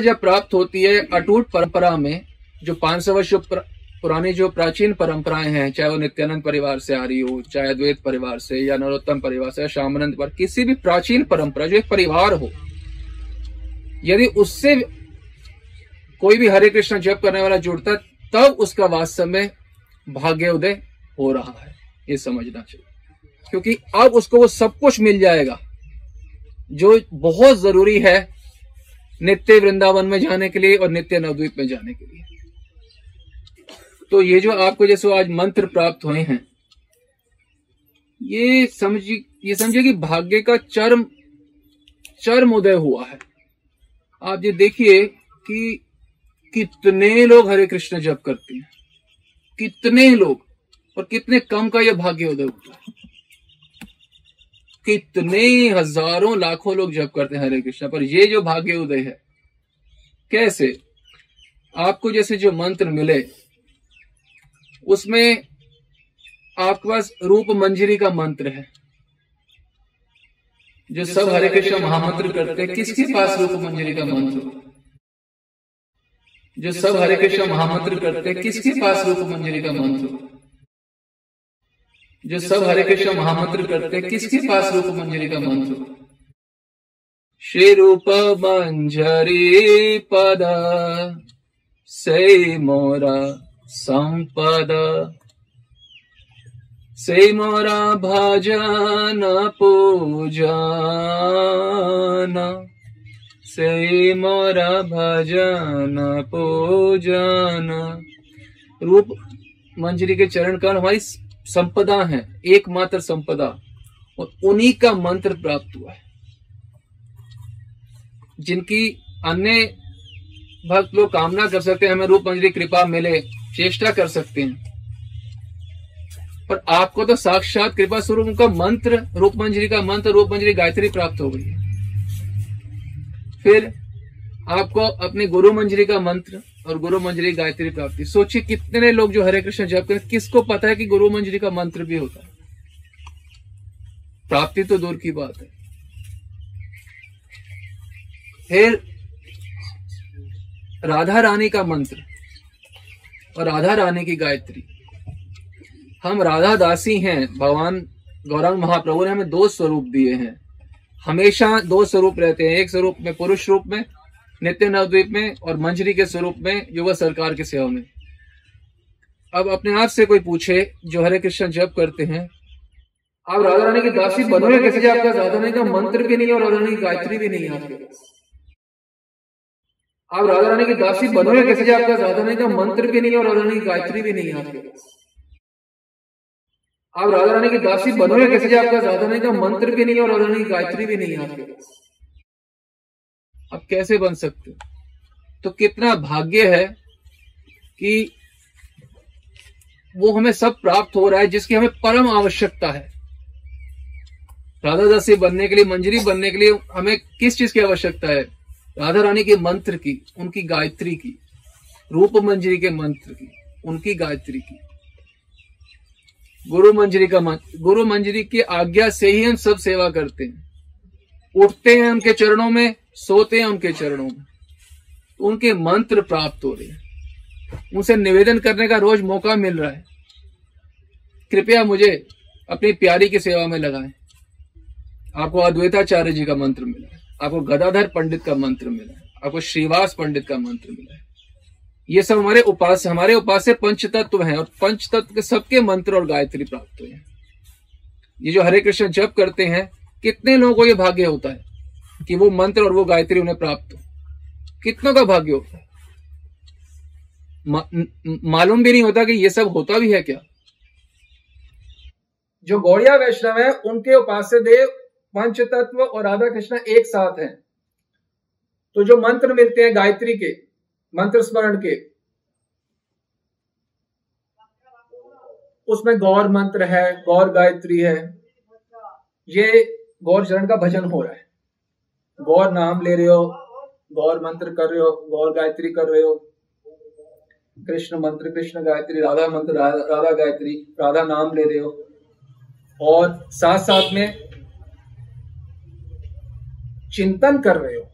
जब प्राप्त होती है अटूट परंपरा में, जो पाँच सौ वर्ष पुरानी जो प्राचीन परंपराएँ हैं, चाहे वो नित्यानंद परिवार से आ रही हो, चाहे अद्वैत परिवार से, या नरोत्तम परिवार से, या श्यामानंद पर, किसी भी प्राचीन परंपरा, जो एक परिवार हो, यदि उससे कोई भी हरे कृष्ण जप करने वाला जुड़ता, तब उसका वास्तव में भाग्योदय हो रहा है। ये समझना चाहिए। क्योंकि अब उसको वो सब कुछ मिल जाएगा, जो बहुत ज़रूरी है नित्य वृंदावन में जाने के लिए और नित्य नवद्वीप में जाने के लिए। तो ये जो आपको जैसे आज मंत्र प्राप्त हुए हैं, ये समझिए ये समझिए कि भाग्य का चरम चरम उदय हुआ है। आप ये देखिए कि कितने लोग हरे कृष्ण जप करते हैं, कितने लोग, और कितने कम का यह भाग्य उदय होता है। कितने हज़ारों लाखों लोग जप करते हैं हरे कृष्ण, पर ये जो भाग्य उदय है, कैसे? आपको जैसे जो मंत्र मिले, उसमें आपके पास रूप मंजरी का मंत्र है, जो सब हरे कृष्ण महामंत्र करते हैं। किसके पास रूप मंजरी का मंत्र जो सब हरे कृष्ण महामंत्र करते हैं, किसके पास रूप मंजरी का मंत्र जो सब हरे कृष्ण महामंत्र करते हैं किसके पास रूप मंजरी का मंत्र? श्री रूप मंजरी पद, से मोरा संपद। से मोरा भजन पूजन। से मोरा भजन पूजन। रूप मंजरी के चरण का हमारी संपदा है, एकमात्र संपदा, और उन्हीं का मंत्र प्राप्त हुआ है। जिनकी अन्य भक्त लोग कामना कर सकते हैं, हमें रूप मंजरी, कृपा मिले, चेष्टा कर सकते हैं। पर आपको तो साक्षात कृपा स्वरूप का मंत्र, रूप मंजरी का मंत्र, रूप मंजरी गायत्री प्राप्त हो गई है। फिर आपको अपने गुरु मंजरी का मंत्र और गुरु मंजरी गायत्री प्राप्ति। सोचिए कितने लोग जो हरे कृष्ण जप करें, किसको पता है कि गुरु मंजरी का मंत्र भी होता है? प्राप्ति तो दूर की बात है। फिर राधा रानी का मंत्र और राधा रानी की गायत्री। हम राधा दासी हैं, भगवान गौरंग महाप्रभु ने हमें दो स्वरूप दिए हैं। हमेशा दो स्वरूप रहते हैं, एक स्वरूप में पुरुष रूप में नित्य नवद्वीप में और मंजरी के स्वरूप में युवा सरकार की सेवा में। अब अपने आप से कोई पूछे, जो हरे कृष्ण जप करते हैं, आप राधा रानी की दासी बनोगे कैसे आपका राधा रानी का मंत्र भी नहीं है और राधा रानी की गायत्री भी नहीं है आपके पास? आप राधा रानी की दासी बनोगे कैसे आपका राधा रानी का मंत्र भी नहीं है और राधा रानी की गायत्री भी नहीं है आपके पास? आप राधा रानी की दासी बनोगे कैसे आपका राधा रानी का मंत्र भी नहीं है और राधा रानी की गायत्री भी नहीं है आपके पास? अब कैसे बन सकते हो? तो कितना भाग्य है कि वो हमें सब प्राप्त हो रहा है, जिसकी हमें परम आवश्यकता है। राधा दासी बनने के लिए, मंजरी बनने के लिए हमें किस चीज़ की आवश्यकता है? राधा रानी के मंत्र की, उनकी गायत्री की, रूप मंजरी के मंत्र की, उनकी गायत्री की। गुरु मंजरी का मंत्र गुरु मंजरी की आज्ञा से ही हम सब सेवा करते हैं। उठते हैं उनके चरणों में, सोते हैं उनके चरणों में। उनके मंत्र प्राप्त हो रहे हैं। उनसे निवेदन करने का रोज मौका मिल रहा है। कृपया मुझे अपनी प्यारी की सेवा में लगाएँ। आपको अद्वैताचार्य जी का मंत्र मिला है। आपको गदाधर पंडित का मंत्र मिला है। आपको श्रीवास पंडित का मंत्र मिला है। ये सब हमारे उपास हमारे उपास से पंच तत्व हैं और पंच तत्व के सबके मंत्र और गायत्री प्राप्त हुए हैं। ये जो हरे कृष्ण जप करते हैं कितने लोगों को यह भाग्य होता है कि वो मंत्र और वो गायत्री उन्हें प्राप्त हो? कितनों का भाग्य होता है? मा, मालूम भी नहीं होता कि ये सब होता भी है क्या? जो गौड़िया वैष्णव है उनके उपास्य देव पंच तत्व और राधा कृष्ण एक साथ हैं। तो जो मंत्र मिलते हैं गायत्री के मंत्र स्मरण के उसमें गौर मंत्र है गौर गायत्री है। ये गौर चरण का भजन हो रहा है। गौर नाम ले रहे हो गौर मंत्र कर रहे हो गौर गायत्री कर रहे हो। कृष्ण मंत्र कृष्ण गायत्री राधा मंत्र राधा, राधा गायत्री राधा नाम ले रहे हो। और साथ साथ में चिंतन कर रहे हो।